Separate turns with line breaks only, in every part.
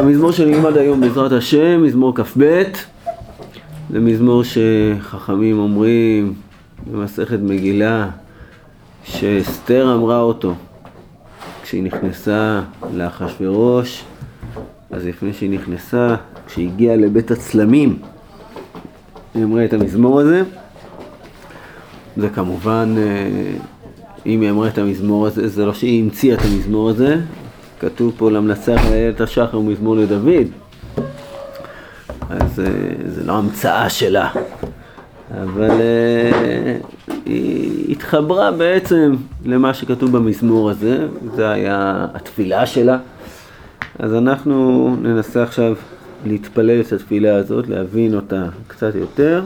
המזמור שנלמד היום בעזרת השם, מזמור כ"ב, זה מזמור שחכמים אומרים במסכת מגילה שאסתר אמרה אותו כשהיא נכנסה לאחשוורוש, אז לפני שהיא נכנסה, כשהיא הגיעה לבית הצלמים, היא אמרה את המזמור הזה. זה כמובן, אה, אם היא אמרה את המזמור הזה, זה לא שהיא המציאה את המזמור הזה, כתוב פה למנצח לאיילת השחר ומזמור לדוד, אז אה, זה לא המצאה שלה, אבל אה, היא התחברה בעצם למה שכתוב במזמור הזה, זה היה התפילה שלה. אז אנחנו ננסה עכשיו להתפלל את התפילה הזאת, להבין אותה קצת יותר,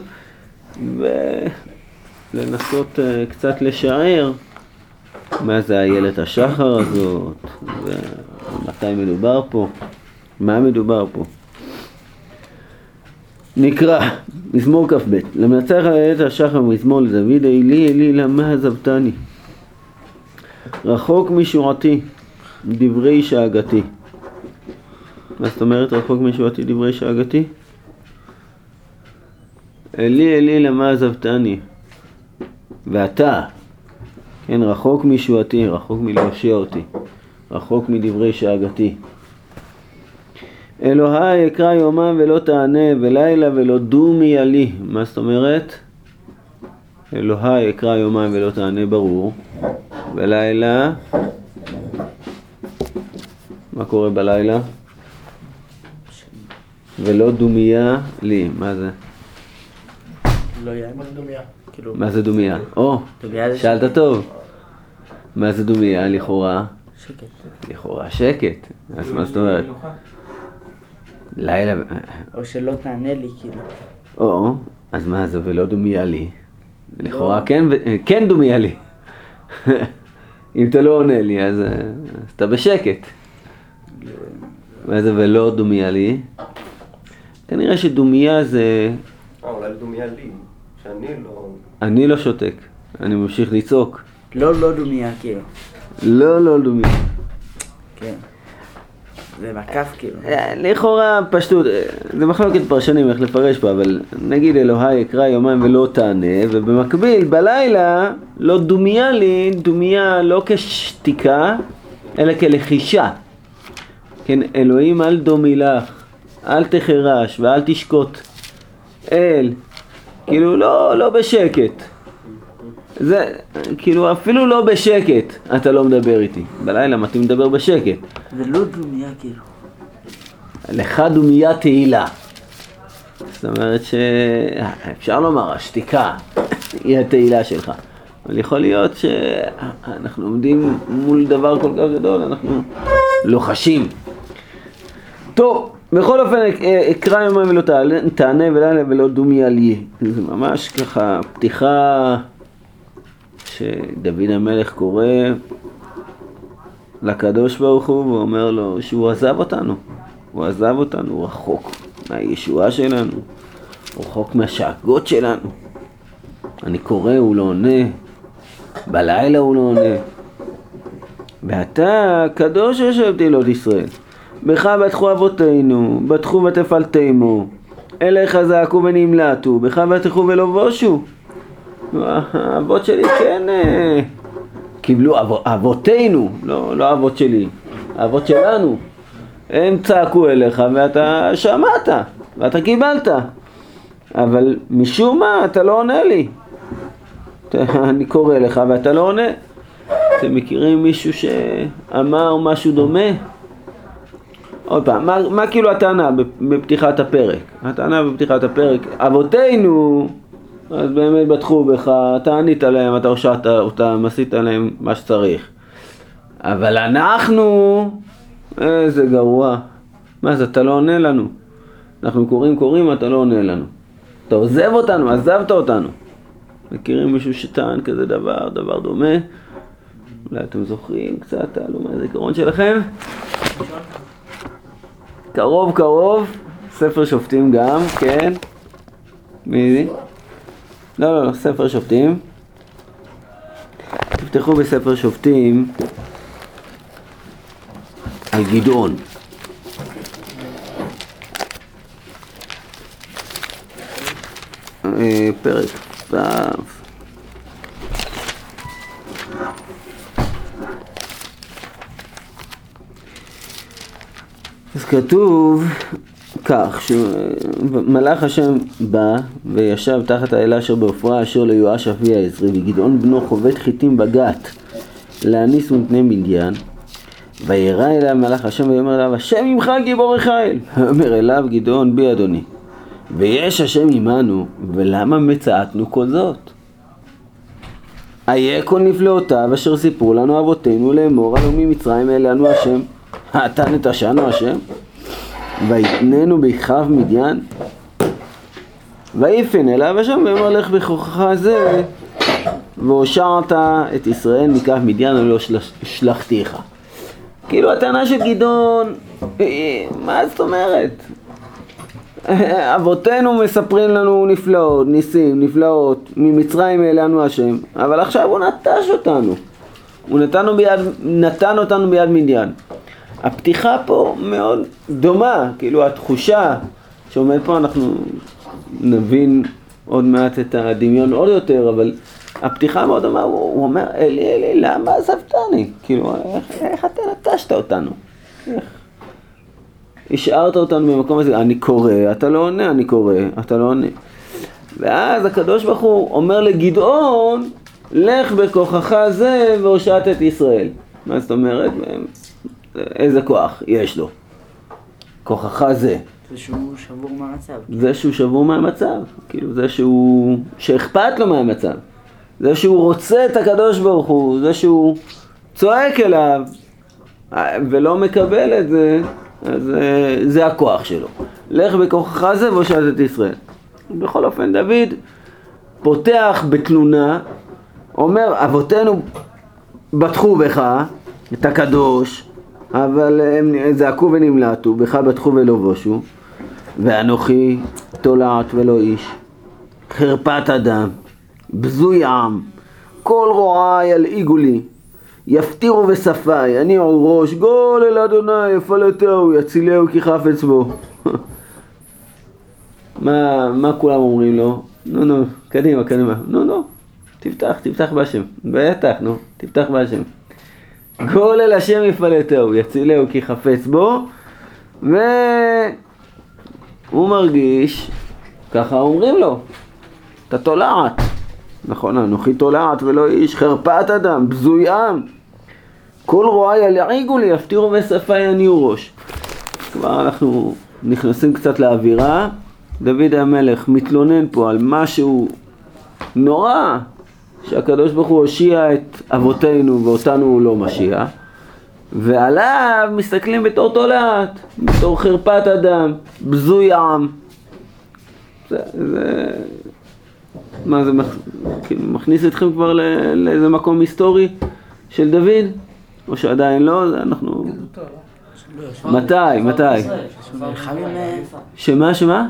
ולנסות אה, קצת לשער מה זה איילת השחר הזאת, ומתי מדובר פה, מה מדובר פה. נקרא, מזמור כ"ב: למנצח איילת השחר מזמור לדוד, אלי אלי למה עזבתני? רחוק משורתי, דברי שאגתי. מה זאת אומרת רחוק משורתי דברי שאגתי? אלי אלי למה עזבתני? ואתה, כן, רחוק מישועתי, רחוק מלהושיע אותי, רחוק מדברי שאגתי. אלוהי אקרא יומם ולא תענה, ולילה ולא דומי עלי. מה זאת אומרת? אלוהי אקרא יומם ולא תענה, ברור. ולילה, מה קורה בלילה? ולא דומיה לי, מה זה?
לא יאמן דומיה. כאילו,
מה זה דומיה? או,
דומיה
שאלת טוב. מה זה דומיה לכאורה?
שקט.
לכאורה שקט. אז מה זאת אומרת? לילה...
או שלא תענה לי, כאילו.
או, אז מה זה ולא דומיה לי? לכאורה כן, ו- כן דומיה לי. אם אתה לא עונה לי, אז, אה, אז אתה בשקט. מה זה ולא דומיה לי? כנראה שדומיה זה
אה, אולי לדומיה לי, שאני לא...
אני לא שותק, אני ממשיך לצעוק.
לא לא דומיה, כאילו.
לא, לא דומיה.
כן. זה מקף, כאילו.
אה, לכאורה פשטות, אה, זה מחלוקת פרשנים איך לפרש פה, אבל נגיד אלוהי אקרא יומיים ולא תענה, ובמקביל בלילה לא דומיה לי, דומיה לא כשתיקה, אלא כלחישה. כן, אלוהים אל דומי לך, אל תחרש ואל תשקוט. אל, כאילו לא, לא בשקט. זה, כאילו אפילו לא בשקט אתה לא מדבר איתי. בלילה מתאים לדבר בשקט.
ולא דומיה, כאילו.
לך דומיה תהילה. זאת אומרת שאפשר לומר, השתיקה היא התהילה שלך. אבל יכול להיות שאנחנו עומדים מול דבר כל כך גדול, אנחנו לוחשים. טוב, בכל אופן אקרא יומיים ולא תענה ולילה ולא דומיה לי. זה ממש ככה פתיחה שדוד המלך קורא לקדוש ברוך הוא ואומר לו שהוא עזב אותנו. הוא עזב אותנו, הוא רחוק מהישועה שלנו, הוא רחוק מהשאגות שלנו. אני קורא, הוא לא עונה, בלילה הוא לא עונה. ואתה, קדוש יושב תהילות ישראל. בך בטחו אבותינו, בטחו ותפלתמו. אליך זעקו ונמלטו, בך בטחו ולא בושו. האבות שלי כן אה, קיבלו, אבו- אבותינו, לא, לא האבות שלי, האבות שלנו. הם צעקו אליך ואתה שמעת, ואתה קיבלת. אבל משום מה אתה לא עונה לי. אני קורא לך ואתה לא עונה. אתם מכירים מישהו שאמר משהו דומה? עוד פעם, מה, מה כאילו הטענה בפתיחת הפרק? הטענה בפתיחת הפרק, אבותינו, אז באמת בטחו בך, אתה ענית להם, אתה הושעת אותם, עשית להם מה שצריך. אבל אנחנו, איזה גרוע. מה זה, אתה לא עונה לנו. אנחנו קוראים קוראים, אתה לא עונה לנו. אתה עוזב אותנו, עזבת אותנו. מכירים מישהו שטען כזה דבר, דבר דומה? אולי אתם זוכרים קצת, תעלו מהזיכרון שלכם? קרוב קרוב, ספר שופטים גם, כן. מי? לא, לא, לא, ספר שופטים. תפתחו בספר שופטים על גדעון. אה, פרק ו' כתוב כך, שמלאך השם בא וישב תחת האלה אשר בעופרה אשר ליואש אבי העזרי וגדעון בנו חובט חיטים בגת להניס מפני מדיין. וירא אליו מלאך השם ויאמר אליו השם עמך גיבור חיל אומר אליו גדעון בי אדוני ויש השם עמנו ולמה מצאתנו כל זאת? איה כל נפלאותיו אשר סיפרו לנו אבותינו לאמור עלו ממצרים העלנו השם אתה נטשנו השם ויתננו בכף מדיין ויפן אליו השם ויאמר לך בכוחך זה והושעת את ישראל מכף מדיין ולא שלחתיך כאילו הטענה של גדעון, אה, מה זאת אומרת? אבותינו מספרים לנו נפלאות, ניסים, נפלאות, ממצרים העלינו השם, אבל עכשיו הוא נטש אותנו. הוא נתנו ביד, נתן אותנו ביד מדיין. הפתיחה פה מאוד דומה, כאילו התחושה שעומד פה, אנחנו נבין עוד מעט את הדמיון עוד יותר, אבל הפתיחה מאוד דומה, הוא, הוא אומר, אלי אלי, למה עזבתני? כאילו, איך, איך אתה נטשת אותנו? איך? השארת אותנו במקום הזה, אני קורא, אתה לא עונה, אני קורא, אתה לא עונה. ואז הקדוש ברוך הוא אומר לגדעון, לך בכוחך זה והושעת את ישראל. מה זאת אומרת? איזה כוח יש לו? כוחך זה.
זה שהוא שבור מהמצב.
זה שהוא שבור מהמצב, כאילו זה שהוא, שאכפת לו מהמצב, זה שהוא רוצה את הקדוש ברוך הוא, זה שהוא צועק אליו ולא מקבל את זה, אז אה, זה הכוח שלו. לך בכוחך זה והושעת את ישראל. בכל אופן, דוד פותח בתלונה, אומר, אבותינו בטחו בך, את הקדוש, אבל הם זעקו ונמלטו, בך בטחו ולא בושו, ואנוכי תולעת ולא איש, חרפת אדם, בזוי עם, כל רועי ילעיגו לי, יפטירו ושפי, אני עור ראש, גול אל אדוני יפלטהו, יצילהו כי חפץ בו. מה, מה כולם אומרים לו? נו נו, קדימה, קדימה, נו נו, תפתח, תפתח בהשם, בטח, נו, תפתח בהשם. גול אל השם יפלטהו, יצילהו כי חפץ בו, והוא מרגיש, ככה אומרים לו, אתה תולעת. נכון, אנוכי תולעת ולא איש, חרפת אדם, בזוי. כל רועי ילעיגו לי, יפטירו בשפה יניעו ראש. כבר אנחנו נכנסים קצת לאווירה. דוד המלך מתלונן פה על משהו נורא, שהקדוש ברוך הוא הושיע את אבותינו ואותנו הוא לא משיע. ועליו מסתכלים בתור תולעת, בתור חרפת אדם, בזוי עם. זה, זה, מה זה כאילו, מכניס אתכם כבר לאיזה מקום היסטורי של דוד? או שעדיין לא? זה אנחנו... מתי? מתי? שמה? שמה?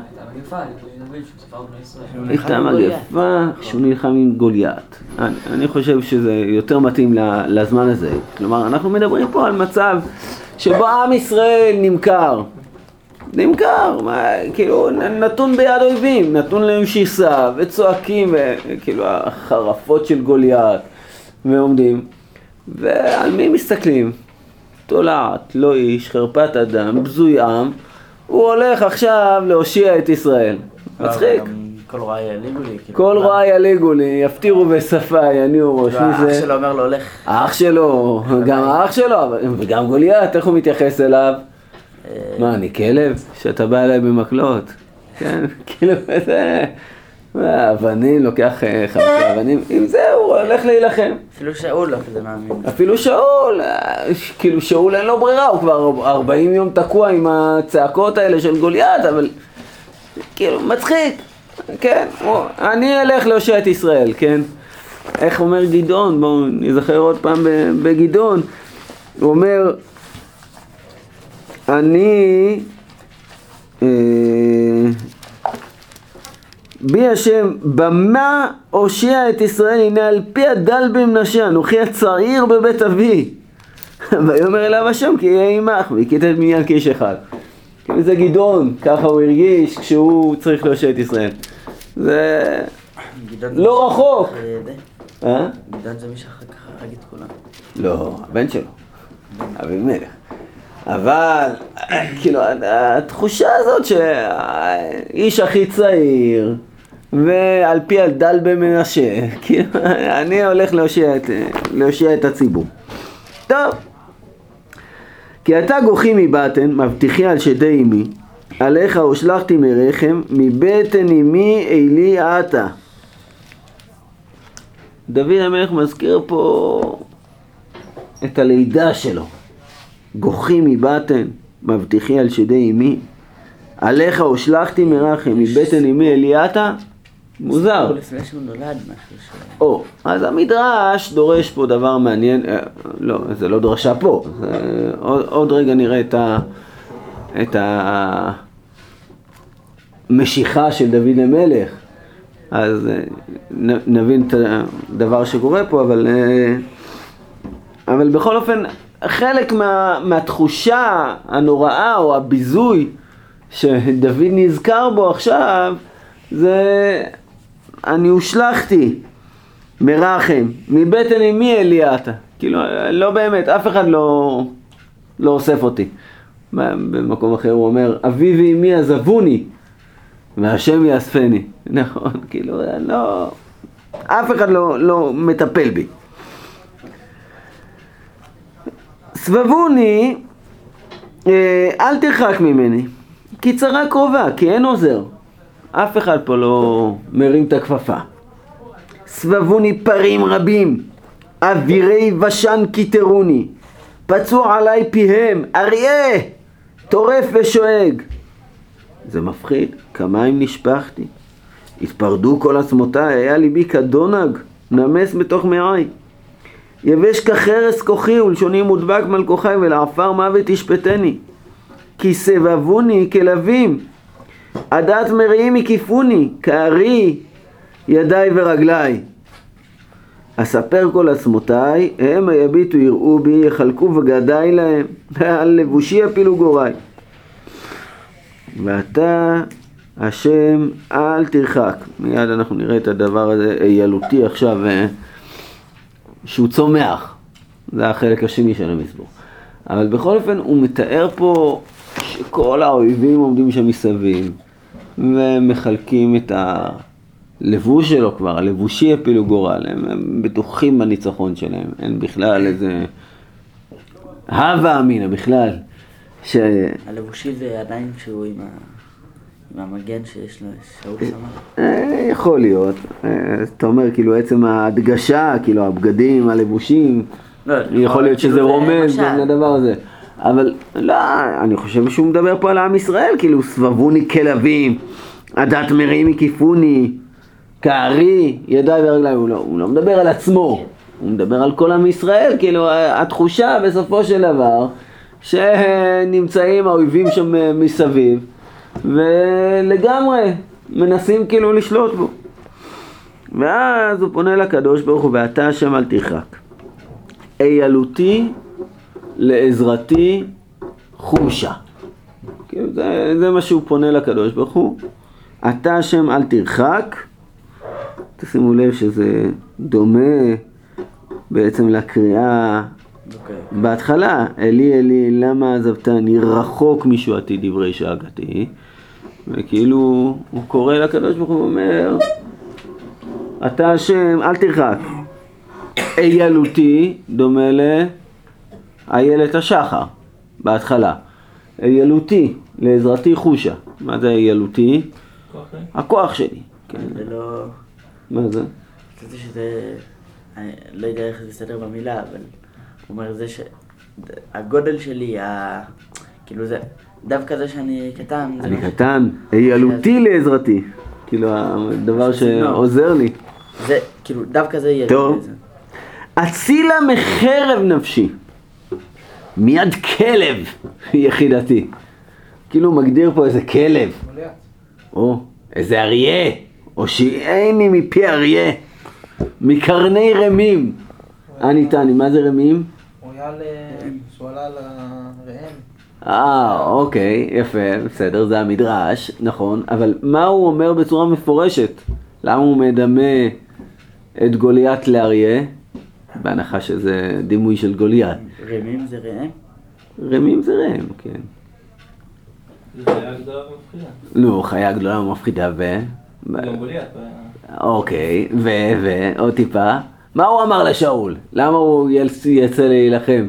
הייתה מגפה שהוא נלחם עם גוליית. אני חושב שזה יותר מתאים לזמן הזה. כלומר, אנחנו מדברים פה על מצב שבו עם ישראל נמכר. נמכר, מה, כאילו נתון ביד אויבים, נתון להם שיסה וצועקים וכאילו החרפות של גוליית ועומדים ועל מי מסתכלים? תולעת, לא איש, חרפת אדם, בזוי עם הוא הולך עכשיו להושיע את ישראל מצחיק
כל רוע יליגו לי. כאילו.
כל רוע יליגו לי, יפטירו בשפה, יניעו ראש,
והאח? שלו אומר לו, לך.
האח שלו, גם האח שלו, וגם גוליית, איך הוא מתייחס אליו?
אה,
מה, אני כלב? שאתה בא אליי במקלות? כן, כאילו, זה... אבנים, לוקח אה, חמישה אבנים, עם זה הוא הולך להילחם.
אפילו שאול לא כזה מאמין.
אפילו שאול, אה, כאילו שאול אין לו ברירה, הוא כבר 40 יום תקוע עם הצעקות האלה של גוליית, אבל כאילו, מצחיק, כן, הוא, אני אלך להושיע את ישראל, כן? איך אומר גדעון, בואו נזכר עוד פעם בגדעון, הוא אומר, אני, אה, בי השם, במה הושיע את ישראל, הנה על פי הדל במנשה, אנוכי הצעיר בבית אבי. ויאמר אליו השם כי יהיה עמך, והכית את מניין כאיש אחד. כאילו זה גדעון, ככה הוא הרגיש כשהוא צריך להושיע את ישראל. זה לא רחוק. אה?
גדעון זה מי שאחר כך הרג את כולם.
לא, הבן שלו, אבימלך. אבל, כאילו, התחושה הזאת שהאיש הכי צעיר, ועל פי הדל במנשה, כאילו, אני הולך להושיע את, להושיע את הציבור. טוב, כי אתה גוחי מבטן, מבטיחי על שדי אמי, עליך הושלכתי מרחם, מבטן אמי אלי עתה. דוד המלך מזכיר פה את הלידה שלו. גוחי מבטן, מבטיחי על שדי אמי. עליך הושלכתי מרחם, מבטן אמי אליעתה. מוזר.
לפני שהוא נולד משהו ש...
או, אז המדרש דורש פה דבר מעניין, אה, לא, זה לא דרשה פה, זה, עוד, עוד רגע נראה את ה... את המשיכה של דוד המלך, אז אה, נ, נבין את הדבר שקורה פה, אבל, אה, אבל בכל אופן, חלק מה, מהתחושה הנוראה או הביזוי שדוד נזכר בו עכשיו, זה אני הושלכתי מרחם, מבטן אמי אליעתה. כאילו, לא באמת, אף אחד לא, לא אוסף אותי. במקום אחר הוא אומר, אבי ואמי עזבוני, והשם יאספני. נכון, כאילו, לא... אף אחד לא, לא מטפל בי. סבבוני, אה, אל תרחק ממני, כי צרה קרובה, כי אין עוזר. אף אחד פה לא מרים את הכפפה. סבבוני פרים רבים, אבירי ושן כיתרוני, פצוע עליי פיהם, אריה, טורף ושואג. זה מפחיד, כמים נשפכתי. התפרדו כל עצמותיי, היה ליבי כדונג, נמס בתוך מעי. יבש כחרס כוחי ולשוני מודבק מלכוחי ולעפר מוות ישפטני. כי סבבוני כלבים, עדת מרעים הקיפוני, כארי ידיי ורגליי. אספר כל עצמותיי, המה יביטו יראו בי, יחלקו בגדיי להם, על לבושי יפילו גוריי. ואתה השם אל תרחק. מיד אנחנו נראה את הדבר הזה ילותי עכשיו, אה, שהוא צומח. זה החלק השני של המזמור. אבל בכל אופן הוא מתאר פה שכל האויבים עומדים שם מסביב ומחלקים את הלבוש שלו כבר, הלבושי הפילו גורל, הם, הם בטוחים בניצחון שלהם, אין בכלל איזה הווה אמינא בכלל. ש...
הלבושי זה עדיין כשהוא עם, ה... עם המגן שיש לו, שאול שמע.
אה, יכול להיות, אה, אתה אומר כאילו עצם ההדגשה, כאילו הבגדים, הלבושים,
לא,
יכול להיות שזה
כאילו זה
רומז. גם לדבר הזה. אבל לא, אני חושב שהוא מדבר פה על עם ישראל, כאילו סבבוני כלבים, עדת מרעים הקיפוני, כארי, ידיי ורגליי, הוא לא, הוא לא מדבר על עצמו, הוא מדבר על כל עם ישראל, כאילו התחושה בסופו של דבר שנמצאים האויבים שם מסביב ולגמרי מנסים כאילו לשלוט בו. ואז הוא פונה לקדוש ברוך הוא, ואתה השם אל תרחק. איילותי לעזרתי חושה. כאילו זה, זה מה שהוא פונה לקדוש ברוך הוא. אתה השם אל תרחק. תשימו לב שזה דומה בעצם לקריאה
אוקיי.
בהתחלה, אלי אלי למה עזבתני רחוק משועתי דברי שאגתי וכאילו הוא קורא לקדוש ברוך הוא ואומר אתה השם אל תרחק איילותי דומה לאיילת השחר בהתחלה איילותי לעזרתי חושה מה זה איילותי? הכוח שלי כן.
זה לא...
מה זה?
חשבתי שזה... אני לא יודע איך זה יסתדר במילה, אבל הוא אומר זה ש... הגודל שלי, ה... כאילו זה... דווקא זה שאני קטן,
אני
לא-
קטן, איילותי לעזרתי. כאילו הדבר שעוזר לי.
זה, כאילו, דווקא זה יהיה...
טוב. אצילה מחרב נפשי, מיד כלב יחידתי. כאילו מגדיר פה איזה כלב, או איזה אריה, או שאיני מפי אריה, מקרני רמים. עניתני, מה זה רמים?
הוא היה ל...
אה, אוקיי, יפה, בסדר, זה המדרש, נכון, אבל מה הוא אומר בצורה מפורשת למה הוא מדמה את גוליית לאריה? בהנחה שזה דימוי של גוליית.
רמים זה ראם?
רמים זה ראם, כן.
זה היה גדולה ומפחידה.
נו, חיה גדולה ומפחידה ו...
גם גוליית.
אוקיי, ו... ו... עוד טיפה. מה הוא אמר לשאול? למה הוא יצ- יצא להילחם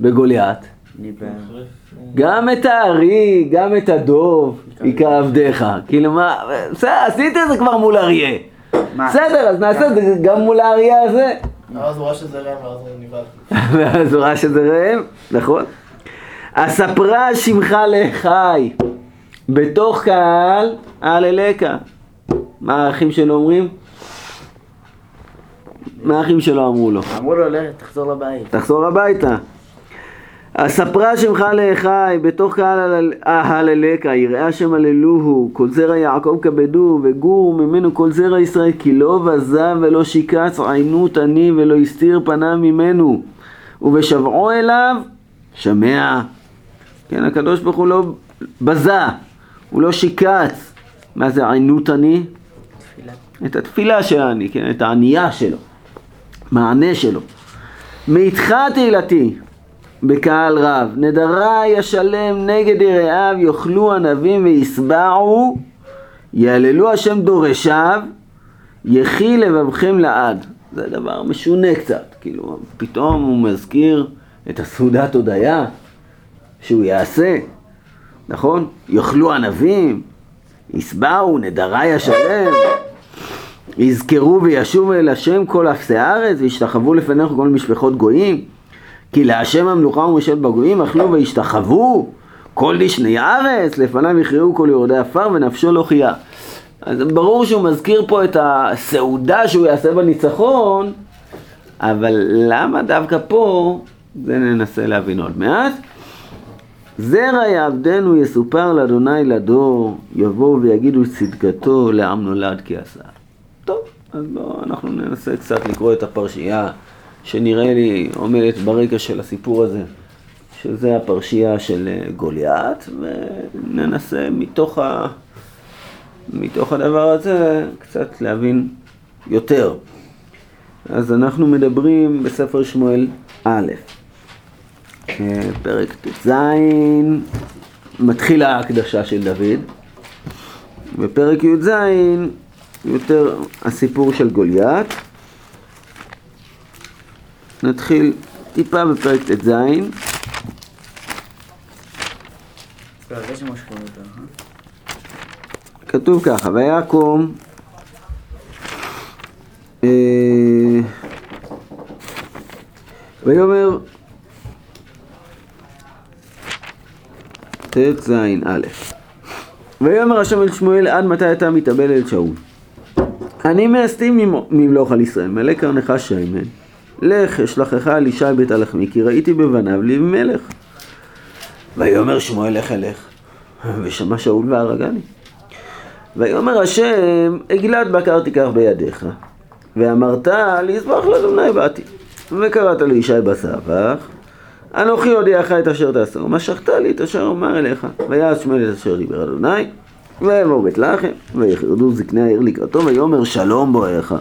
בגוליית? גם את הארי, גם את הדוב, היכה עבדיך. כאילו מה, בסדר, עשית את זה כבר מול אריה. בסדר, אז נעשה את זה גם מול האריה הזה.
ואז הוא ראה שזה רם, ואז הוא נבהל.
ואז הוא ראה שזה ראם, נכון? אספרה שמך לחי, בתוך קהל הללקה. מה האחים שלו אומרים? מה האחים שלו אמרו לו?
אמרו לו, לך, תחזור לבית.
תחזור הביתה. אספרה שמך לאחי, בתוך קהל הלל- ההללקה, יראה השם הללוהו, כל זרע יעקב כבדו, וגור ממנו כל זרע ישראל, כי לא בזה ולא שיקץ עיינות אני ולא הסתיר פניו ממנו, ובשבעו אליו, שמע. כן, הקדוש ברוך הוא לא בזה, הוא לא שיקץ. מה זה עיינות אני?
תפילה.
את התפילה של העני, כן, את הענייה שלו, מענה שלו. מאיתך תהילתי בקהל רב, נדרה ישלם נגד יראיו, יאכלו ענבים וישבעו, יהללו השם דורשיו, יחי לבבכם לעד. זה דבר משונה קצת, כאילו, פתאום הוא מזכיר את הסעודת הודיה שהוא יעשה, נכון? יאכלו ענבים, ישבעו, נדרה ישלם. יזכרו וישובו אל השם כל אפסי הארץ, וישתחוו לפניך כל משפחות גויים. כי להשם המלוכה ומושל בגויים, אכלו וישתחוו כל דשני הארץ, לפניו יכרעו כל יורדי עפר ונפשו לא חיה. אז ברור שהוא מזכיר פה את הסעודה שהוא יעשה בניצחון, אבל למה דווקא פה, זה ננסה להבין עוד מעט. זרע יעבדנו יסופר לאדוני לדור, יבואו ויגידו צדקתו לעם נולד כי עשה. טוב, אז בואו אנחנו ננסה קצת לקרוא את הפרשייה שנראה לי עומדת ברקע של הסיפור הזה, שזה הפרשייה של אה, גוליית, וננסה מתוך, ה... מתוך הדבר הזה קצת להבין יותר. אז אנחנו מדברים בספר שמואל א', אה, פרק ט"ז, מתחילה ההקדשה של דוד, בפרק י"ז יותר הסיפור של גוליית. נתחיל טיפה בפרק ט"ז? כתוב ככה, ויקום אה, ויאמר ט"ז א' ויאמר השם אל שמואל עד מתי אתה מתאבל אל שאול אני מאסתים ממ- ממלוך על ישראל מלא קרנך שמן לך אשלחך אל ישי בית הלחמי כי ראיתי בבניו לי מלך ויאמר שמואל לך אלך ושמע שאול והרגני ויאמר השם, עגלת בקר תיקח בידיך, ואמרת לזבח לאדוני באתי. וקראת לישי בסבך, אנוכי הודיעך את אשר תעשה, ומשכת לי את אשר אומר אליך. ויעש שמואל את אשר דיבר אדוני, ויבואו בית לחם, ויחרדו זקני העיר לקראתו, ויאמר שלום בואך.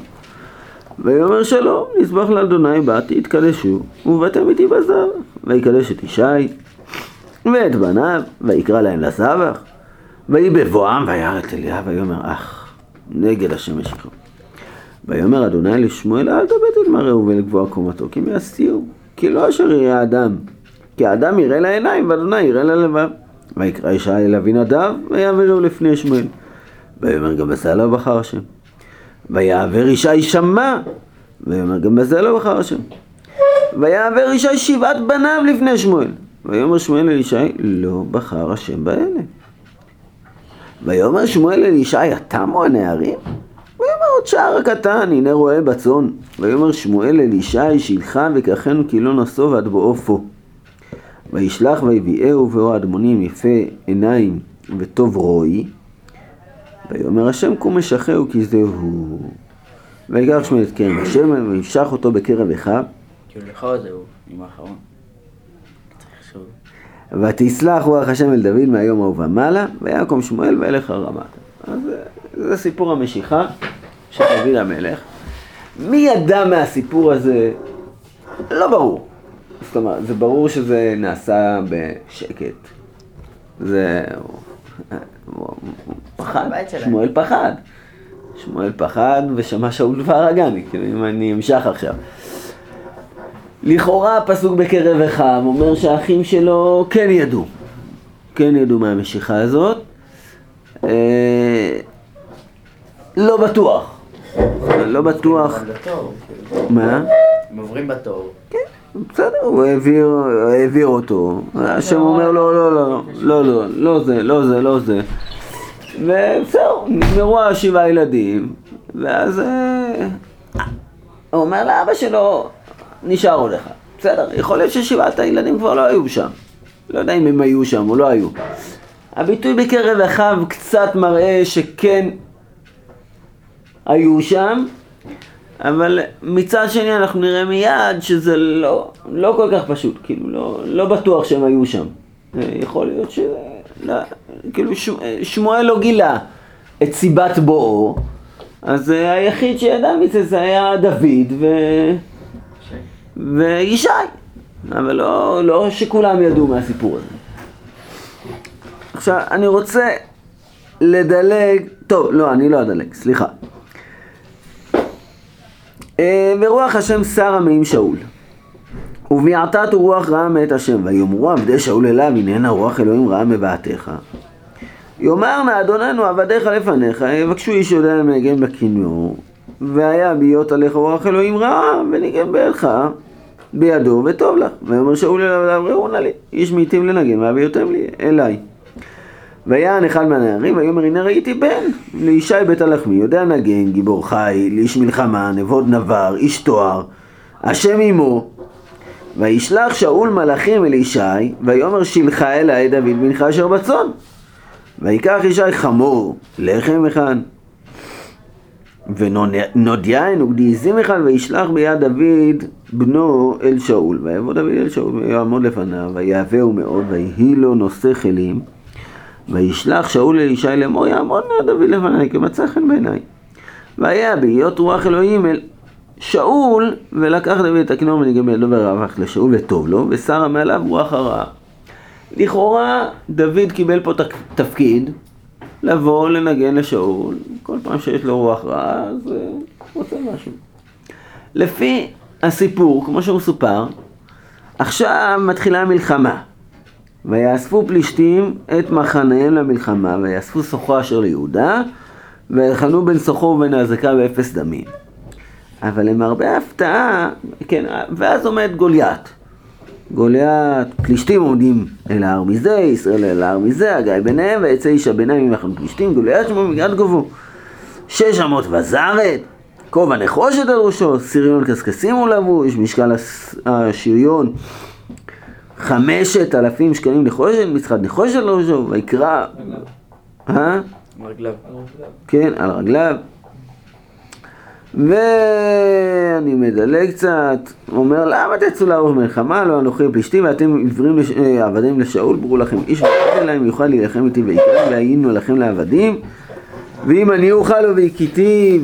ויאמר שלום, נזבח לאדוני באתי, יתקדשו, ובאתם איתי בזבח. ויקדש את ישי, ואת בניו, ויקרא להם לסבך. ויהי בבואם וירא את אליהו ויאמר אך נגד השם משיחו. ויאמר אדוני לשמואל אל תבט אל מראהו ולגבוה קומתו כי יסתירו כי לא אשר יראה האדם כי האדם יראה לעיניים ואדוני יראה ללבב. ויקרא ישי אל אבינדב ויעבירו לפני שמואל. ויאמר גם לא בחר השם. ויעבר ישי שמע ויאמר גם בזה לא בחר השם. ויעבר ישי שבעת בניו לפני שמואל. ויאמר שמואל אל ישי לא בחר השם באלה. ויאמר שמואל אל ישי, התמו הנערים? ויאמר עוד שער הקטן, הנה רואה בצאן. ויאמר שמואל אל ישי, שילחה וקחנו כי לא נסוב עד בעופו. וישלח ויביאהו ואו אדמונים יפה עיניים וטוב רואי. ויאמר השם קום משחהו כי זהו. ויקח שמואל את כרם השמן וימשך אותו בקרב אחיו.
כאילו לך זהו, עם האחרון.
ותסלח רוח השם אל דוד מהיום ההוא ומעלה, ויקום שמואל וילך הרמתה. אז זה- זה סיפור המשיכה של דוד המלך. מי ידע מהסיפור הזה? לא ברור. זאת אומרת, זה ברור שזה נעשה בשקט. זה... פחד. שמואל פחד. שמואל פחד ושמע שאול דבר הגני, כאילו אם אני אמשך עכשיו. לכאורה הפסוק בקרב אחיו אומר שהאחים שלו כן ידעו, כן ידעו מהמשיכה הזאת. אה, לא בטוח, לא בטוח,
הם בתור, כאילו.
מה?
הם עוברים בתור.
בסדר, הוא העביר, העביר אותו, השם אומר לו לא, לא, לא, לא, לא זה, לא זה, לא זה. וזהו, נגמרו השבעה ילדים, ואז אה, הוא אומר לאבא שלו, נשאר עוד אחד. בסדר, יכול להיות ששבעת הילדים כבר לא היו שם. לא יודע אם הם היו שם או לא היו. הביטוי בקרב אחיו קצת מראה שכן היו שם, אבל מצד שני אנחנו נראה מיד שזה לא, לא כל כך פשוט, כאילו לא, לא בטוח שהם היו שם. אה, יכול להיות ש... לא, כאילו ש... שמואל לא גילה את סיבת בואו, אז אה, היחיד שידע מזה זה היה דוד ו... וישי, אבל לא, לא שכולם ידעו מהסיפור הזה. עכשיו, אני רוצה לדלג, טוב, לא, אני לא אדלג, סליחה. אה, ורוח השם שרה מעם שאול. וביעתת רוח רעה מאת השם, ויאמרו עבדי שאול אליו, הננה רוח אלוהים רעה מבעתך. יאמרנה אדוננו עבדיך לפניך, יבקשו איש יודע מנגן בכינור, והיה בהיות עליך רוח אלוהים רעה, וניגן בעלך בידו, וטוב לך. ויאמר שאול אליו, ראו נא לי, איש מעיטים לנגן, והביאותם לי, אליי. ויען אחד מהנערים, ויאמר הנה ראיתי בן לישי בית הלחמי, יודע נגן, גיבור חיל, איש מלחמה, נבוד נבר, איש תואר, השם עמו. וישלח שאול מלאכים אל ישי, ויאמר שלחה אלי דוד בנך אשר בצאן. ויקח ישי חמור, לחם אחד, ונודיין וגדיזים אחד, וישלח ביד דוד בנו אל שאול. ויבוא דוד אל שאול ויעמוד לפניו, ויהבהו מאוד, ויהי לו נושא כלים. וישלח שאול אל ישי לאמור יעמוד נא דוד לפניי כי מצא חן בעיניי. והיה בהיות רוח אלוהים אל שאול ולקח דוד את הכינור וניגן בידו ורווח לשאול וטוב לו ושרה מעליו רוח הרעה. לכאורה דוד קיבל פה תפקיד לבוא לנגן לשאול כל פעם שיש לו רוח רעה אז אה, הוא רוצה משהו. לפי הסיפור כמו שהוא סופר עכשיו מתחילה המלחמה ויאספו פלישתים את מחניהם למלחמה, ויאספו סוחו אשר ליהודה, ויחנו בין סוחו ובין האזעקה באפס דמים. אבל למרבה ההפתעה, כן, ואז עומד גוליית. גוליית, פלישתים עומדים אל ההר מזה, ישראל אל ההר מזה, הגיא ביניהם, ויצא איש הביניים ממחנות פלישתים, גוליית שמו מגרד גובו. שש אמות וזרת, כובע נחושת על ראשו, סריון קשקשים הוא לבוש, משקל הס- השריון חמשת אלפים שקלים נחושת, מצחת נחושת לראשו, ויקרא, אה?
רגליו.
כן, על רגליו. ואני מדלג קצת, אומר למה תצאו לערוך מלחמה, לא אנוכי פלישתים ואתם עיוורים לש... אה, עבדים לשאול, ברו לכם איש ואחד להם יוכל להילחם איתי ויקרא והיינו לכם לעבדים ואם אני אוכל לו והכיתיו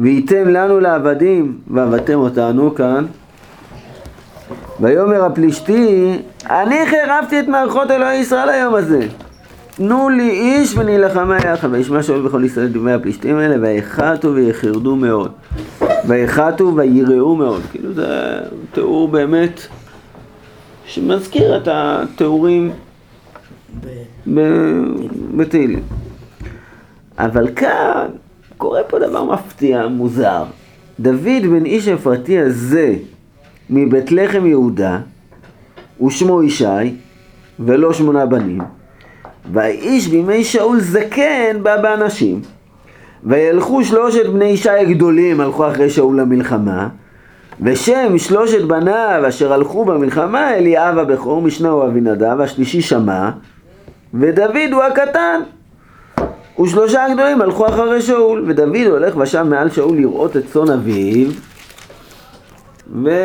וייתם לנו לעבדים ועבדתם אותנו כאן ויאמר הפלישתי אני חרבתי את מערכות אלוהי ישראל היום הזה תנו לי איש ונילחמה יחד וישמע שאול בכל ישראל דברי הפלישתים האלה ויחתו ויחרדו מאוד ויחתו ויראו מאוד כאילו זה תיאור באמת שמזכיר את התיאורים בתהילים. אבל כאן קורה פה דבר מפתיע, מוזר. דוד בן איש אפרתי הזה מבית לחם יהודה, ושמו ישי, ולא שמונה בנים. והאיש בימי שאול זקן בא באנשים. וילכו שלושת בני ישי הגדולים, הלכו אחרי שאול למלחמה. ושם שלושת בניו אשר הלכו במלחמה, אליאב הבכור, משנה הוא אבינדב, השלישי שמע, ודוד הוא הקטן. ושלושה הגדולים הלכו אחרי שאול, ודוד הולך ושם מעל שאול לראות את צאן אביו, ובית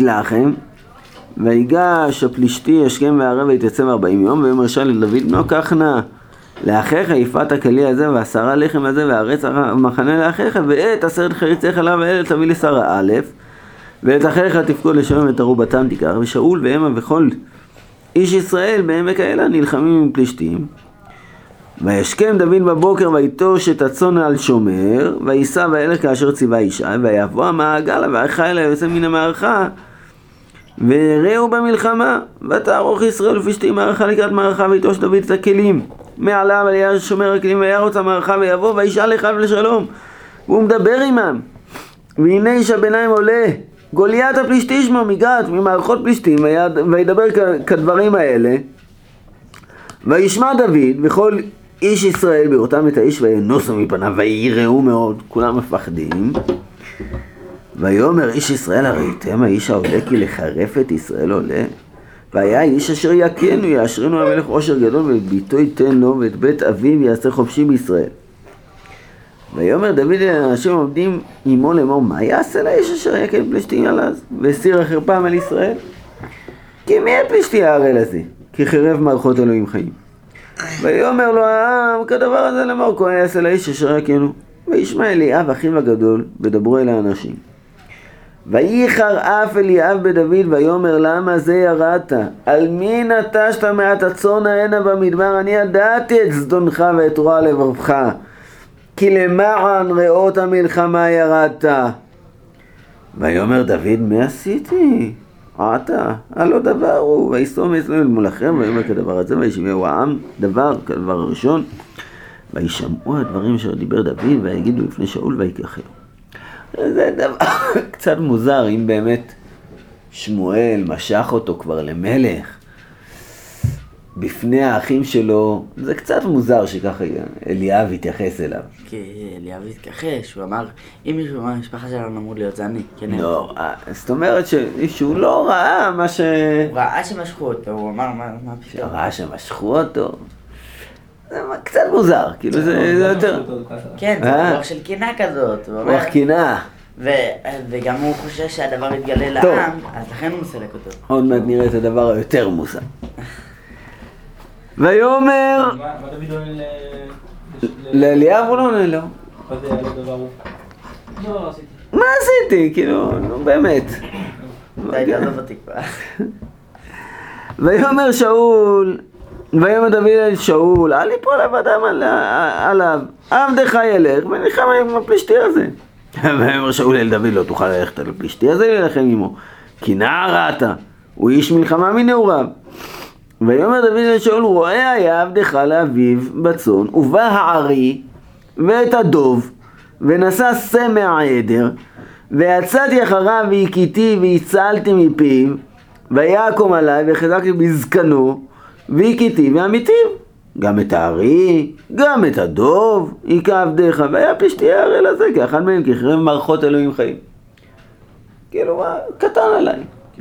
לחם, ויגש הפלישתי השכם והערב ויתייצב ארבעים יום, ויאמר ישי לדוד בנו קח נא לאחיך יפעת הכלי הזה ועשרה לחם הזה וארץ המחנה לאחיך ואת עשרת חריציך לה ואלה תביא לשרה א' ואת אחיך תפקוד לשלום את ארובתם תיקח ושאול והמה וכל איש ישראל בעמק האלה נלחמים עם פלישתים וישכם דוד בבוקר ויטוש את הצאן על שומר ויישא וילך כאשר ציווה ישי ויבוא המעגלה והחיל היוצא מן המערכה ויראו במלחמה ותערוך ישראל ופשתים מערכה לקראת מערכה ויטוש דוד את הכלים. מעליו על יד שומר הכלים וירוץ המערכה ויבוא וישאל אחיו לשלום והוא מדבר עמם. והנה איש הביניים עולה גוליית הפלישתי שמו מגת ממערכות פלישתים ויד- וידבר כדברים האלה. וישמע דוד וכל איש ישראל בראותם את האיש וינוסו מפניו ויראו מאוד כולם מפחדים. ויאמר איש ישראל הראיתם האיש העולה כי לחרף את ישראל עולה? והיה איש אשר יכנו יאשרנו המלך עושר גדול ואת ביתו ייתן לו ואת בית אביו יעשה חופשי בישראל. ויאמר דוד אל האנשים העומדים עמו לאמור מה יעשה לאיש אשר יכן פלישתים עליו והסיר החרפם על ישראל? כי מי הפלישתי הערל הזה? כי חרב מערכות אלוהים חיים ויאמר לו העם כדבר הזה לאמור כה יעשה לאיש אשר יכנו וישמע אליאב אחיו הגדול ודברו אל האנשים. וייחר אף אליאב בדוד ויאמר למה זה ירדת? על מי נטשת מעט הצאן ההנה במדבר? אני ידעתי את זדונך ואת רוע לבבך כי למען ראות המלחמה ירדת. ויאמר דוד מה עשיתי? עתה, הלא דבר הוא, ויסום אצלנו אל מולכם, ויאמר כדבר הזה, וישמעו העם דבר, כדבר הראשון, וישמעו הדברים אשר דיבר דוד, ויגידו לפני שאול ויקחהו. זה דבר קצת מוזר, אם באמת שמואל משך אותו כבר למלך, בפני האחים שלו, זה קצת מוזר שככה אליאב התייחס אליו.
כי אליאב התכחש, הוא אמר, אם מישהו מהמשפחה שלנו אמור להיות זה אני, כן.
לא, אה, זאת אומרת שהוא לא ראה מה ש...
הוא ראה שמשכו אותו, הוא אמר, מה מה פתאום?
ראה שמשכו אותו. זה קצת מוזר, כאילו זה זה יותר...
כן,
אה?
זה רוח של קינה כזאת, הוא אומר,
רוח.
ו- וגם הוא חושב שהדבר יתגלה. לעם, אז לכן הוא מסלק אותו.
עוד מעט נראה את הדבר היותר מוזר. ויאמר...
מה מה דוד עונה ל...
לאליאב הוא לא.
מה הוא? לא, לא עשיתי.
מה עשיתי? כאילו, נו באמת. ויאמר שאול, ויאמר דוד אל שאול, אל יפול אדם על- עליו, עבדך ילך ונלחם עם הפלישתי הזה. ויאמר שאול אל דוד, לא תוכל ללכת על הפלישתי הזה להילחם עמו, כי נער אתה, הוא איש מלחמה מנעוריו. ויאמר דוד אל שאול, רואה היה עבדך לאביו בצאן, ובא הארי ואת הדוב, ונשא שא מהעדר, ויצאתי אחריו והכיתי והצלתי מפיו, ויקום עליי וחזקתי בזקנו, והכיתי ועמיתיו. גם את הארי, גם את הדוב, היכה עבדיך, והיה פשטי הערל הזה, כאחד מהם כחרב מערכות אלוהים חיים. כאילו, מה, קטן עליי.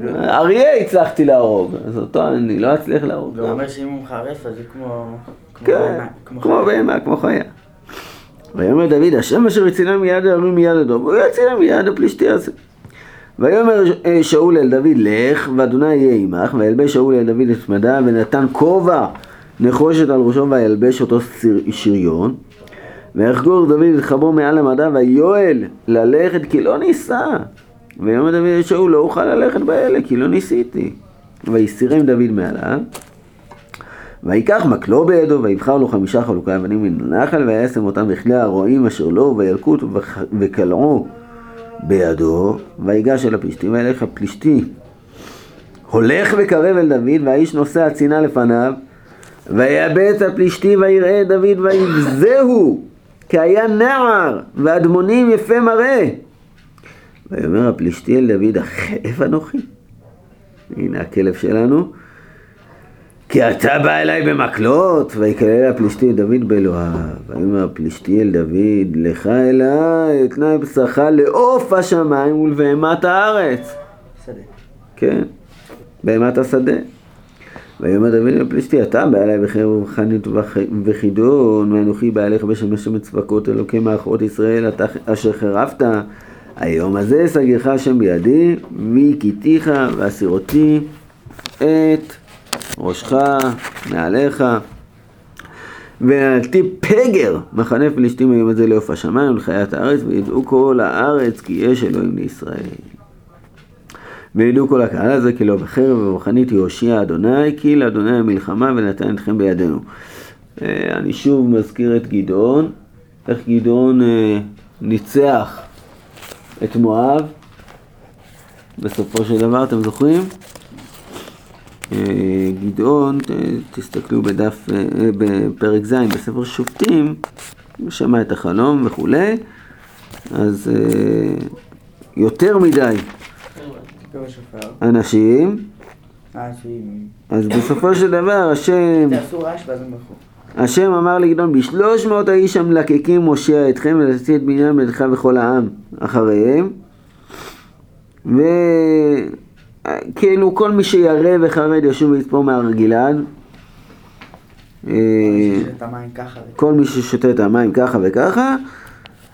אריה הצלחתי להרוג, אז אותו אני לא אצליח להרוג.
הוא אומר שאם הוא מחרף אז זה כמו...
כן, כמו. בהמה, כמו חיה. ויאמר דוד, השם אשר הצילם מיד האלוהים מיד הדוב, הוא יצילם מיד הפלישתי הזה. ויאמר אה, שאול אל דוד, לך, ואדוני יהיה עמך, וילבש שאול אל דוד את מדה, ונתן כובע נחושת על ראשו, וילבש אותו שריון. ויחגור דוד את חבו מעל המדה, ויואל ללכת, כי לא ניסה. ויאמר דוד אל שאול, לא אוכל ללכת באלה, כי לא ניסיתי. ויסירם דוד מעליו. ויקח מקלו בידו, ויבחר לו חמישה חלוקי אבנים מן הנחל, וישם אותם בכלי הרועים אשר לו, וילקו אותו וח- וקלעו בידו, ויגש אל הפלישתים, וילך הפלישתי. הולך וקרב אל דוד, והאיש נושא הצינה לפניו, ויבט הפלישתי ויראה דוד ויבזהו, כי היה נער, ואדמונים יפה מראה. ויאמר הפלישתי אל דוד, החלב אנוכי. הנה הכלב שלנו. כי אתה בא אליי במקלות, ויקלל הפלישתי את דוד באלוהיו. ויאמר הפלישתי אל דוד, לך אליי, אתנה בשרך לעוף השמיים ולבהמת הארץ.
בסדר.
כן, בהמת השדה. ויאמר דוד אל הפלישתי, אתה בא אליי בחרב ובחנית ובח- וחידון, ואנוכי בא אליך בשמש מצווקות אלוקי מערכות ישראל, אתה אשר חרפת. היום הזה סגירך השם בידי, והכיתיך ואסירותי את ראשך מעליך. ונעלתי פגר מחנה פלישתים היום הזה לעוף השמיים ולחיית הארץ וידעו כל הארץ כי יש אלוהים לישראל. וידעו כל הקהל הזה כי לא בחרב ובחנית יהושיע אדוני כי לאדוני המלחמה ונתן אתכם בידינו. אה, אני שוב מזכיר את גדעון, איך גדעון אה, ניצח את מואב בסופו של דבר, אתם זוכרים? אה, גדעון, תסתכלו בדף, אה, בפרק ז' בספר שופטים, הוא שמע את החלום וכולי, אז אה, יותר מדי. אנשים,
אה.
אז בסופו של דבר השם,
תעשו רעש ואז הם ברחו.
השם אמר לגדעון, בשלוש מאות האיש המלקקים מושיע אתכם ולתת את בנימין ביתך וכל העם אחריהם. וכאילו כל מי שירא וחרד ישוב ויצפור מהר גלעד. אה. כל מי ששותה את המים ככה וככה,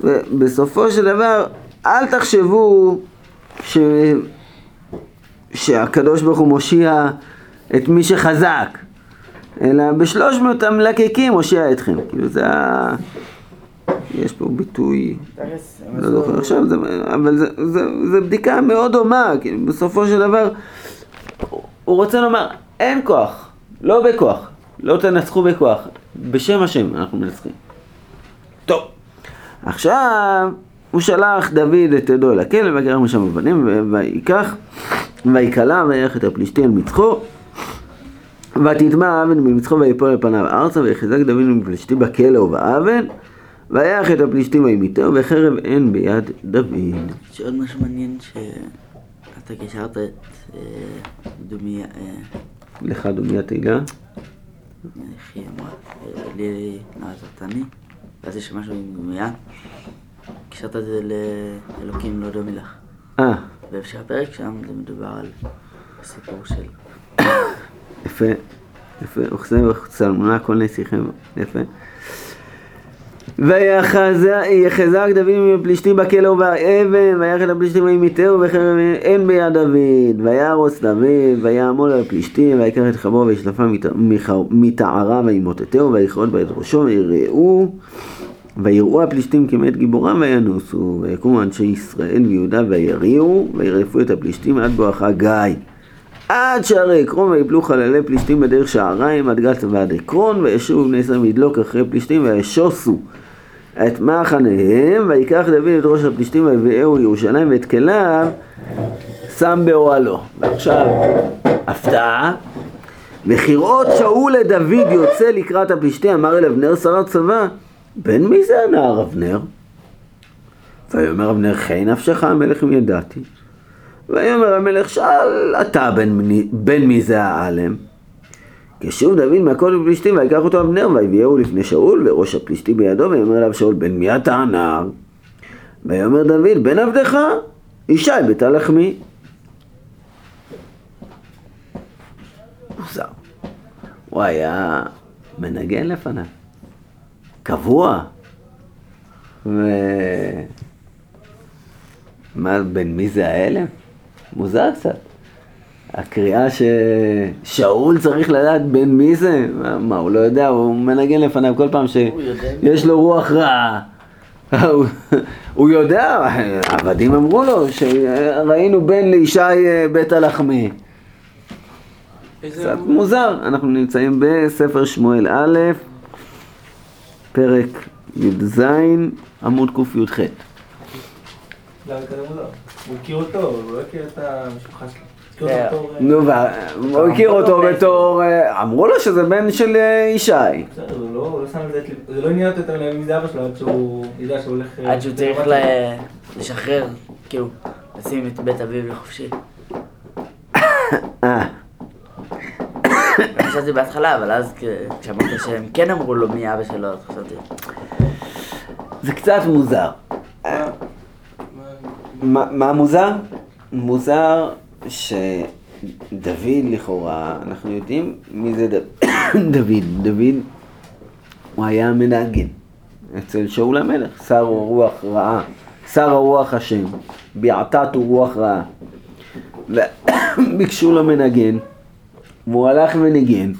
ובסופו של דבר, אל תחשבו ש... שהקדוש ברוך הוא מושיע את מי שחזק, אלא בשלוש מאות המלקקים מושיע אתכם. כאילו זה ה... יש פה ביטוי, לא זוכר עכשיו, אבל זה בדיקה מאוד דומה, כאילו בסופו של דבר, הוא- רוצה לומר, אין כוח, לא בכוח, לא תנצחו בכוח, בשם השם אנחנו מנצחים. טוב, עכשיו הוא שלח דוד את ידו אל הכלא, ויקרח משם אבנים, ויקח, ויקלע ויך את הפלישתי על מצחו, ותטמע האבן במצחו ויפול על פניו ארצה, ויחזק דוד מפלישתי בכלא ובאבן, ויח את הפלישתים וימיתהו, וחרב אין ביד דוד.
יש עוד משהו מעניין שאתה קישרת את אה, דומיה, אה,
לך דומיה תהילה.
איך היא אמרה? אה, לי נעזרתני, ואז יש משהו עם דומיה. קישרת את זה לאלוקים לא דומי לך.
אה,
ובהמשך הפרק שם זה מדובר על הסיפור של...
יפה, יפה, וכסה וצלמונה כל נסיכם, יפה. ויחזק דוד מפלישתים בכלא ובאבן, ויח את הפלישתים וימיתהו וחרב אין ביד דוד, וירוץ דוד, ויעמול על הפלישתים, ויקח את חבו וישלפה מתערה וימוטטהו, ויכרות בה את ראשו, ויראו, ויראו הפלישתים כמת גיבורם וינוסו, ויקומו אנשי ישראל ויהודה ויריעו, וירדפו את הפלישתים עד בואכה גיא. עד שערי עקרון ויפלו חללי פלישתים בדרך שעריים עד גת ועד עקרון וישובו בני ישראל מדלוק אחרי פלישתים וישוסו את מחניהם ויקח דוד את ראש הפלישתים ויביאהו לירושלים ואת כליו שם באוהלו. ועכשיו הפתעה וכראות שאול לדוד יוצא לקראת הפלישתים אמר אל אבנר שר הצבא בן מי זה הנער אבנר? ויאמר אבנר חי נפשך המלך אם ידעתי ויאמר המלך שאל אתה בן, בן מי זה העלם? כשוב דוד מהכל בפלישתים ויקח אותו אבנר ויביאהו לפני שאול וראש הפלישתי בידו ויאמר אליו שאול בן מי אתה הנער? ויאמר דוד בן עבדך ישי בית הלחמי מוזר הוא היה מנגן לפניו קבוע ו... מה, בין מי זה ההלם? מוזר קצת. הקריאה ששאול צריך לדעת בין מי זה? מה, הוא לא יודע, הוא מנגן לפניו כל פעם שיש לו רוח רעה. הוא- יודע, עבדים אמרו לו שראינו בן לישי אה, בית הלחמי. קצת מוזר, אנחנו נמצאים בספר שמואל א', פרק י"ז, עמוד קי"ח.
מוזר? הוא הכיר אותו, הוא לא הכיר את המשפחה שלו. הכיר
כן.
בתור... אה,
נו, והוא הכיר אותו בתור, אה, אמרו לו שזה בן של אה, ישי.
בסדר, הוא לא הוא לא שם את לב- זה לא עניין אותו יותר מי זה אבא שלו, עד שהוא ידע שהוא הולך...
עד שהוא צריך לשחרר, כאילו, לשים את בית אביו לחופשי. חשבתי בהתחלה, אבל אז כשאמרת שהם כן אמרו לו מי אבא שלו, אז חשבתי...
זה קצת מוזר. מה מוזר? מוזר שדוד לכאורה, אנחנו יודעים מי זה דוד. דוד הוא היה מנהגן אצל שאול המלך, שר רוח רעה, שר הרוח השם, ביעתת הוא רוח רעה. וביקשו לו מנגן, והוא הלך וניגן,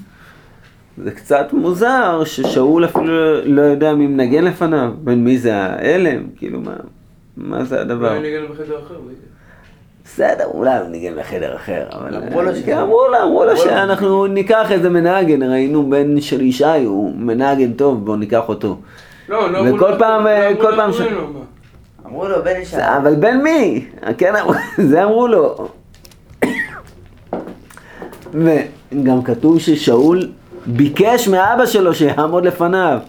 זה קצת מוזר ששאול אפילו לא יודע מי מנגן לפניו, בין מי זה ההלם, כאילו מה, מה זה הדבר?
אולי ניגן בחדר אחר.
בסדר, אולי הוא ניגן בחדר אחר, אבל...
אמרו לו שזה-
כן, אמרו לו. שאנחנו ניקח איזה מנגן, ראינו בן של ישי, הוא מנגן טוב, בואו ניקח אותו.
לא, לא
וכל
אמרו לו-
פעם,
לא
אה, כל פעם ש-?
אמרו לו, בן ישר.
אבל בן מי? כן, זה אמרו לו. וגם כתוב ששאול ביקש מאבא שלו שיעמוד לפניו.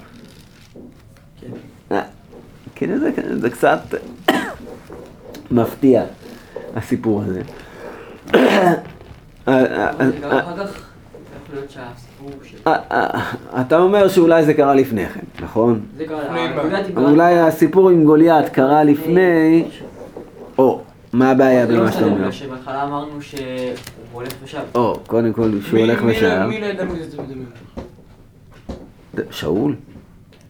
אה, כן, זה, זה קצת מפתיע, הסיפור הזה.
זה קרה אחר כך, יכול להיות שהסיפור של...
אתה אומר שאולי זה קרה לפני כן, נכון? אולי הסיפור עם גוליית קרה לפני, או, מה הבעיה
לא
במה שאתה אומר?
שבהתחלה אמרנו שהוא הולך ושב.
או, קודם כל שהוא
מי-
הולך
לא-
ושב.
מי לא ידע מי זה דוד המלך?
שאול,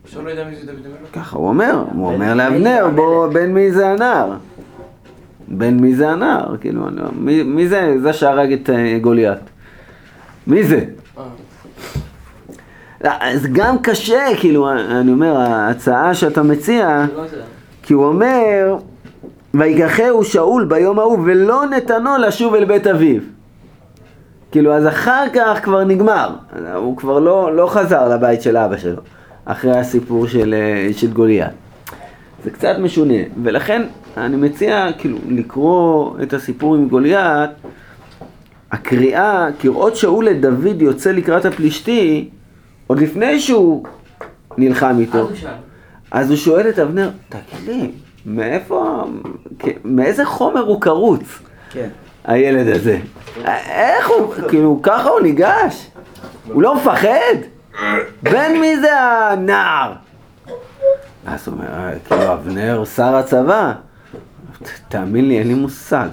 שאול לא ידע מי זה דוד המלך?
ככה הוא אומר, הוא אומר לאבנר. בוא, בן מי זה הנער? בן מי זה הנער? כאילו, אני מי- מי זה זה שהרג את אה, גוליית? מי זה?
אה.
אז גם קשה, כאילו, אני אומר, ההצעה שאתה מציע,
לא.
כי הוא אומר, ויקחהו שאול ביום ההוא ולא נתנו לשוב אל בית אביו. כאילו, אז אחר כך כבר נגמר. הוא כבר לא, לא חזר לבית של אבא שלו, אחרי הסיפור של, אה, של גוליית. זה קצת משונה, ולכן אני מציע כאילו לקרוא את הסיפור עם גוליית, הקריאה, כראות שאול את דוד יוצא לקראת הפלישתי, עוד לפני שהוא נלחם איתו.
אז הוא שאל.
אז הוא שואל את אבנר, תגיד לי, מאיפה, מאיזה חומר הוא קרוץ,
כן.
הילד הזה? איך הוא, כאילו, ככה הוא ניגש? הוא לא מפחד? בן מי זה הנער? אז הוא אומר, "אה, כאילו, אבנר, שר הצבא? תאמין לי, אין לי מושג.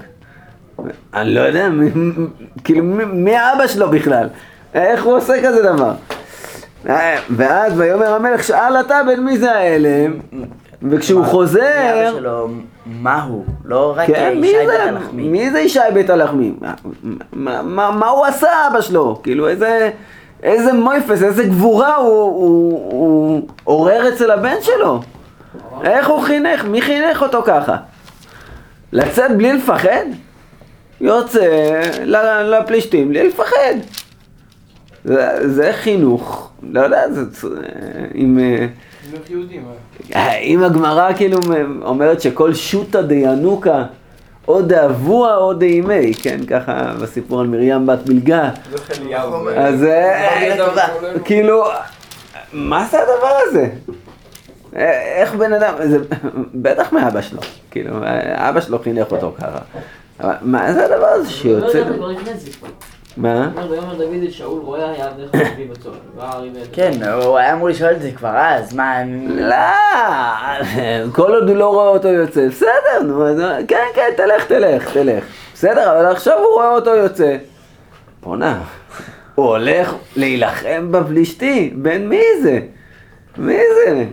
אני לא יודע, מי- כאילו, מי- מי אבא שלו בכלל? איך הוא עושה כזה דבר? אה, ואז ויאמר המלך, שאל אתה בן מי זה ההלם? וכשהוא חוזר...
אבא שלו, מה הוא? לא רק
כן,
ישי
זה?
הלחמי.
מי זה ישי בית הלחמי? מה- מה- מה מה הוא עשה אבא שלו? כאילו איזה... איזה מויפס, איזה גבורה הוא, הוא, הוא עורר אצל הבן שלו. איך הוא חינך? מי חינך אותו ככה? לצאת בלי לפחד? יוצא לפלישתים בלי לפחד. זה, זה חינוך, לא יודע, זה, עם, אה,
חינוך יהודי, מה?
אם הגמרא כאילו אומרת שכל שותא דינוקה או דאבוה או דאימי, כן, ככה בסיפור על מרים בת מלגה. אז אה,
טובה.
כאילו, מה זה הדבר הזה? אה, איך בן אדם, זה בטח מאבא שלו, כאילו, אה, אבא שלו חינך אותו ככה. מה זה הדבר הזה
לא
שיוצא? מה?
אומר ויאמר דוד שאול רואה היה עבדך. והארי ואת-
כן, הוא היה אמור לשאול את זה כבר אז, מה...
לא, כל עוד הוא לא רואה אותו יוצא, בסדר, נו, כן, כן, תלך, תלך, תלך. בסדר, אבל עכשיו הוא רואה אותו יוצא. בואנה, הוא הולך להילחם בפלישתי, בן מי זה? מי זה?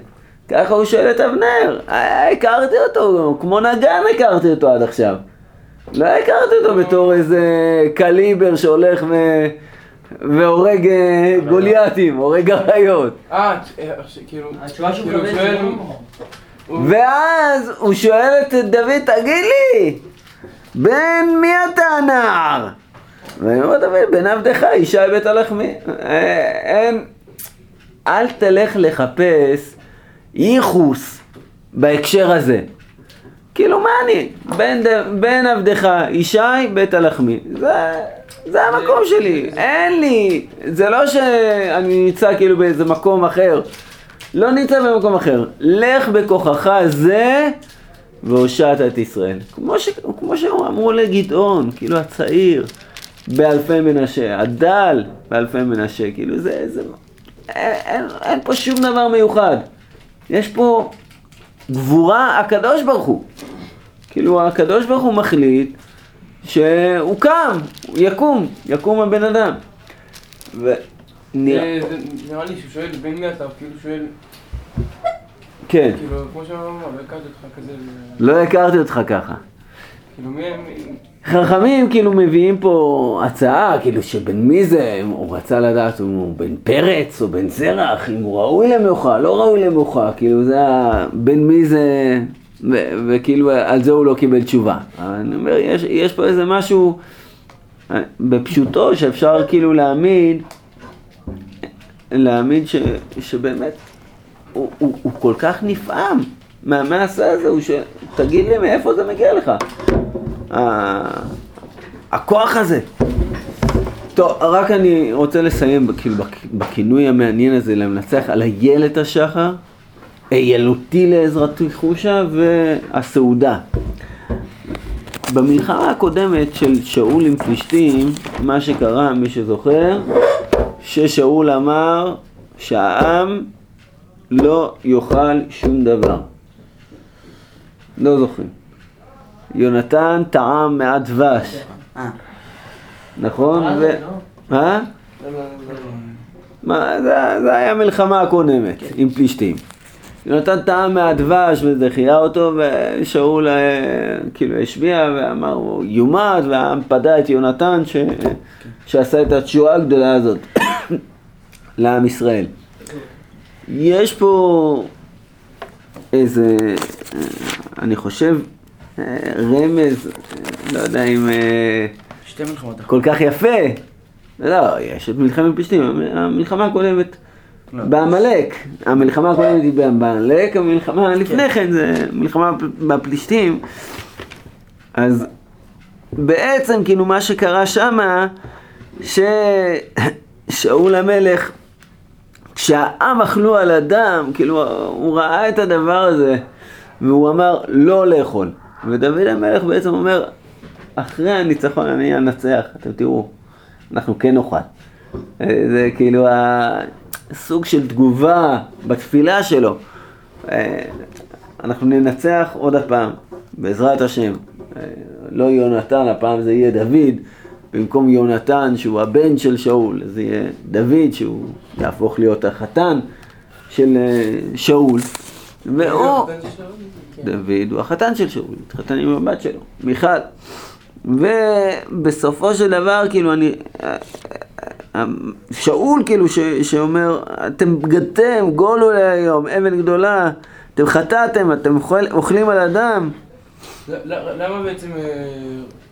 ככה הוא שואל את אבנר. אה, הכרתי אותו, כמו נגן הכרתי אותו עד עכשיו. לא הכרתי אותו בתור איזה קליבר שהולך ו... והורג אה, גולייתים, הורג אריות.
אה, אה, כאילו...
התשובה שהוא
כאילו,
מקבל לא...
ואז הוא שואל את דוד, תגיד לי, בן מי אתה הנער? ואני אומר דוד, בן עבדך, ישי בית הלחמי. אה, אין, אל תלך לחפש ייחוס בהקשר הזה. כאילו מה אני? בן, ד- בן עבדך, ישי בית הלחמי. זה, זה המקום שלי, אין לי. זה לא שאני נמצא כאילו באיזה מקום אחר. לא נמצא במקום אחר. לך בכוחך זה והושעת את ישראל. כמו, ש, כמו שאמרו לגדעון, כאילו הצעיר באלפי מנשה, הדל באלפי מנשה, כאילו זה, זה, אין, אין, אין פה שום דבר מיוחד. יש פה גבורה הקדוש ברוך הוא. כאילו הקדוש ברוך הוא מחליט שהוא קם, הוא יקום, יקום הבן אדם. ונראה,
זה- נראה לי שהוא שואל בן אתה, כאילו שואל,
כן,
כאילו, כמו שאמרנו, לא הכרתי אותך כזה,
לא הכרתי אותך ככה.
כאילו, מי-
חכמים כאילו מביאים פה הצעה, כאילו שבן מי זה, הוא רצה לדעת אם הוא בן פרץ או בן זרח, אם הוא ראוי למלוכה, לא ראוי למלוכה, כאילו זה ה... בן מי זה, ו- וכאילו על זה הוא לא קיבל תשובה. אני אומר, יש, יש פה איזה משהו אה, בפשוטו שאפשר כאילו להעמיד, להעמיד ש, שבאמת הוא, הוא, הוא כל כך נפעם מהמעשה הזה, הוא ש... תגיד לי מאיפה זה מגיע לך. הכוח הזה. טוב, רק אני רוצה לסיים כאילו בכ- בכינוי המעניין הזה למנצח על איילת השחר, איילותי לעזרתי חושה והסעודה. במלחמה הקודמת של שאול עם פלישתים, מה שקרה, מי שזוכר, ששאול אמר שהעם לא יאכל שום דבר. לא זוכרים. יונתן טעם מעט דבש,
אה,
נכון?
אה,
ו...
לא?
אה?
לא, לא, לא.
מה, זה, זה היה מלחמה הקודמת עם פלישתים. יונתן טעם מהדבש וזה חייה אותו ושאול כאילו השביע ואמר הוא יומת והעם פדה את יונתן ש, שעשה את התשועה הגדולה הזאת לעם ישראל. יש פה איזה, אני חושב, רמז, לא יודע אם... אה,
שתי מלחמות.
כל כך יפה. לא, יש את מלחמת פלישתים, המלחמה הקודמת
לא.
בעמלק. המלחמה הקודמת היא בעמלק, המלחמה לפני כן זה מלחמה בפלישתים. אז בעצם כאילו מה שקרה שמה, ששאול המלך, כשהעם אכלו על הדם, כאילו הוא ראה את הדבר הזה, והוא אמר לא לאכול. ודוד המלך בעצם אומר, אחרי הניצחון אני אנצח, אתם תראו, אנחנו כן נאכל. אה, זה כאילו הסוג של תגובה בתפילה שלו. אה, אנחנו ננצח עוד הפעם, בעזרת השם. אה, לא יונתן, הפעם זה יהיה דוד, במקום יונתן שהוא הבן של שאול, זה יהיה דוד שהוא יהפוך להיות החתן של שאול. והוא... דוד הוא החתן של שאול, התחתן עם הבת שלו, מיכל. ובסופו של דבר, כאילו, אני... שאול, כאילו, ש, שאומר, אתם בגדתם, גולו להיום, אבן גדולה, אתם חטאתם, אתם אוכל, אוכלים על הדם.
למה בעצם אה,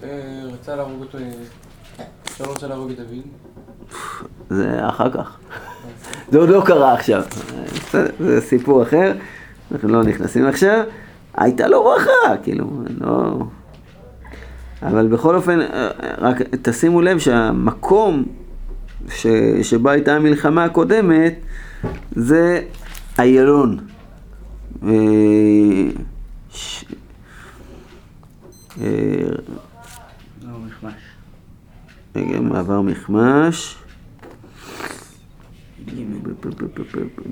אה, רצה להרוג אותו, אה, שאול רצה להרוג את דוד?
זה אחר כך. זה עוד לא קרה עכשיו. זה סיפור אחר, אנחנו לא נכנסים עכשיו. הייתה לו ברכה, כאילו, לא... אבל בכל אופן, אה, רק תשימו לב שהמקום ש... שבו הייתה המלחמה הקודמת זה איילון. אה, ש... אה. רגע, מעבר.
גימל.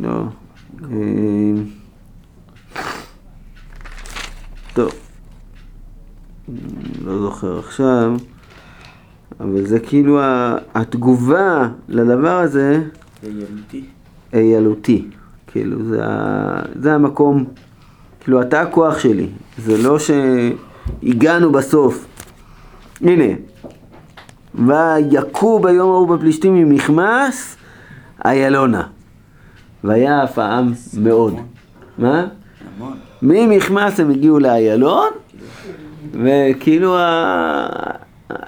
לא. טוב. לא זוכר עכשיו, אבל זה כאילו התגובה לדבר הזה
זה ילותי.
איילותי. כאילו, זה, זה המקום, כאילו, אתה הכוח שלי. זה לא שהגענו בסוף. הנה, ויכו ביום ההוא בפלישתים ממכמס איילונה. ויעף העם מאוד. מה?
המון.
ממכמס הם הגיעו לאיילון, וכאילו ה...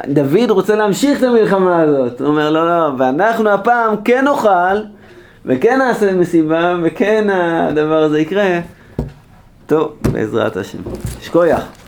דוד רוצה להמשיך את המלחמה הזאת. הוא אומר, לא, לא, ואנחנו הפעם כן נאכל, וכן נעשה מסיבה, וכן הדבר הזה יקרה. טוב, בעזרת השם. שכוייח.